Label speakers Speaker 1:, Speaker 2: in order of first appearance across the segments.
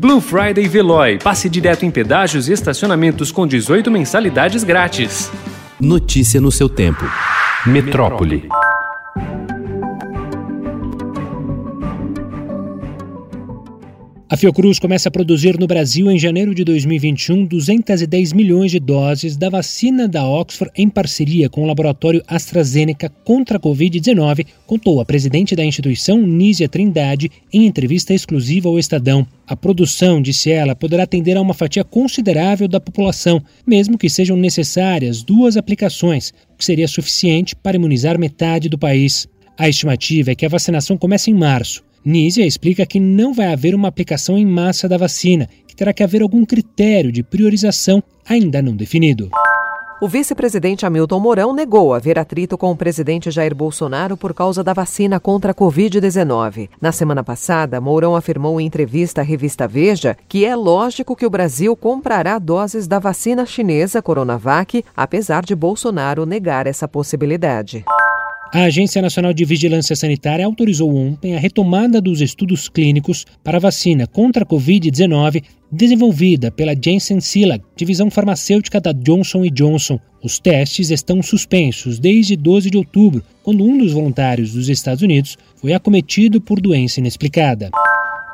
Speaker 1: Blue Friday Veloy. Passe direto em pedágios e estacionamentos com 18 mensalidades grátis.
Speaker 2: Notícia no seu tempo. Metrópole.
Speaker 3: A Fiocruz começa a produzir no Brasil em janeiro de 2021 210 milhões de doses da vacina da Oxford em parceria com o laboratório AstraZeneca contra a Covid-19, contou a presidente da instituição, Nízia Trindade, em entrevista exclusiva ao Estadão. A produção, disse ela, poderá atender a uma fatia considerável da população, mesmo que sejam necessárias duas aplicações, o que seria suficiente para imunizar metade do país. A estimativa é que a vacinação comece em março. Nízia explica que não vai haver uma aplicação em massa da vacina, que terá que haver algum critério de priorização ainda não definido.
Speaker 4: O vice-presidente Hamilton Mourão negou haver atrito com o presidente Jair Bolsonaro por causa da vacina contra a Covid-19. Na semana passada, Mourão afirmou em entrevista à revista Veja que é lógico que o Brasil comprará doses da vacina chinesa Coronavac, apesar de Bolsonaro negar essa possibilidade.
Speaker 3: A Agência Nacional de Vigilância Sanitária autorizou ontem a retomada dos estudos clínicos para a vacina contra a Covid-19 desenvolvida pela Janssen Silag, divisão farmacêutica da Johnson Johnson. Os testes estão suspensos desde 12 de outubro, quando um dos voluntários dos Estados Unidos foi acometido por doença inexplicada.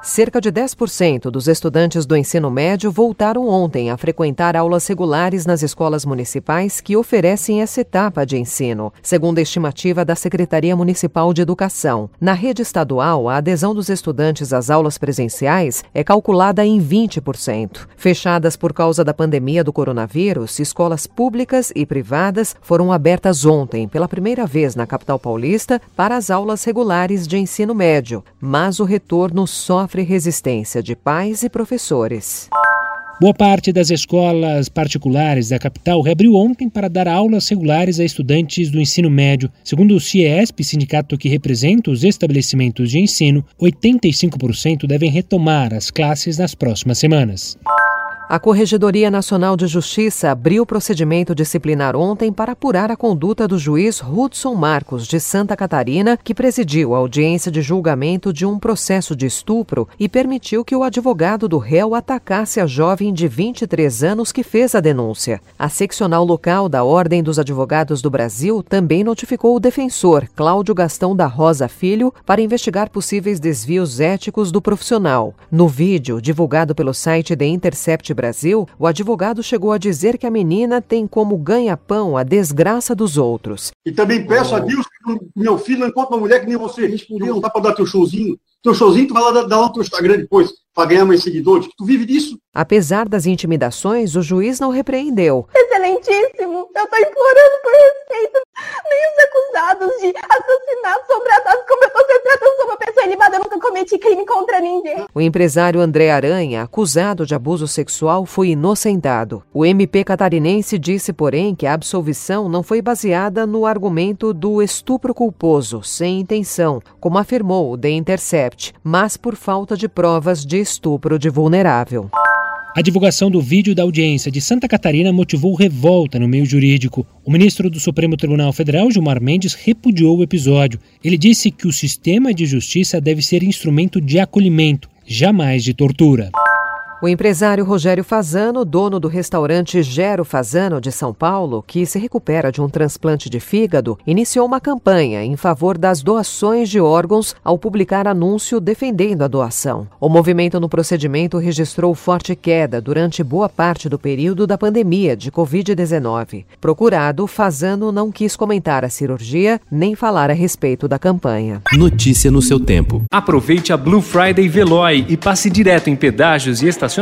Speaker 4: Cerca de 10% dos estudantes do ensino médio voltaram ontem a frequentar aulas regulares nas escolas municipais que oferecem essa etapa de ensino, segundo a estimativa da Secretaria Municipal de Educação. Na rede estadual, a adesão dos estudantes às aulas presenciais é calculada em 20%. Fechadas por causa da pandemia do coronavírus, escolas públicas e privadas foram abertas ontem, pela primeira vez na capital paulista, para as aulas regulares de ensino médio, mas o retorno sofre sofre resistência de pais e professores.
Speaker 3: Boa parte das escolas particulares da capital reabriu ontem para dar aulas regulares a estudantes do ensino médio. Segundo o CIESP, sindicato que representa os estabelecimentos de ensino, 85% devem retomar as classes nas próximas semanas.
Speaker 4: A Corregedoria Nacional de Justiça abriu procedimento disciplinar ontem para apurar a conduta do juiz Hudson Marcos, de Santa Catarina, que presidiu a audiência de julgamento de um processo de estupro e permitiu que o advogado do réu atacasse a jovem de 23 anos que fez a denúncia. A seccional local da Ordem dos Advogados do Brasil também notificou o defensor, Cláudio Gastão da Rosa Filho, para investigar possíveis desvios éticos do profissional. No vídeo, divulgado pelo site The Intercept Brasil, o advogado chegou a dizer que a menina tem como ganha-pão a desgraça dos outros.
Speaker 5: E também peço oh. a Deus que meu filho não encontre uma mulher que nem você. Respondeu, não dá para dar teu showzinho. Teu showzinho tu vai lá dar lá no teu Instagram depois para ganhar mais seguidores. Tu vive disso.
Speaker 4: Apesar das intimidações, o juiz não repreendeu.
Speaker 6: Excelentíssimo, eu estou implorando por respeito. Nem os acusados de assassinato sobrenatural, como eu estou sendo tratando como uma pessoa ilibada, eu nunca cometi crime contra ninguém.
Speaker 4: O empresário André Aranha, acusado de abuso sexual, foi inocentado. O MP catarinense disse, porém, que a absolvição não foi baseada no argumento do estupro culposo, sem intenção, como afirmou o The Intercept, mas por falta de provas de estupro de vulnerável.
Speaker 3: A divulgação do vídeo da audiência de Santa Catarina motivou revolta no meio jurídico. O ministro do Supremo Tribunal Federal, Gilmar Mendes, repudiou o episódio. Ele disse que o sistema de justiça deve ser instrumento de acolhimento, jamais de tortura.
Speaker 4: O empresário Rogério Fazano, dono do restaurante Gero Fazano de São Paulo, que se recupera de um transplante de fígado, iniciou uma campanha em favor das doações de órgãos ao publicar anúncio defendendo a doação. O movimento no procedimento registrou forte queda durante boa parte do período da pandemia de Covid-19. Procurado, Fazano não quis comentar a cirurgia nem falar a respeito da campanha.
Speaker 2: Notícia no seu tempo.
Speaker 1: Aproveite a Blue Friday Veloy e passe direto em pedágios e estações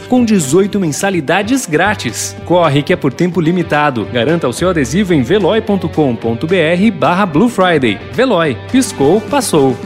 Speaker 1: com 18 mensalidades grátis. Corre que é por tempo limitado. Garanta o seu adesivo em veloy.com.br barra Blue Friday. Veloy. Piscou, passou.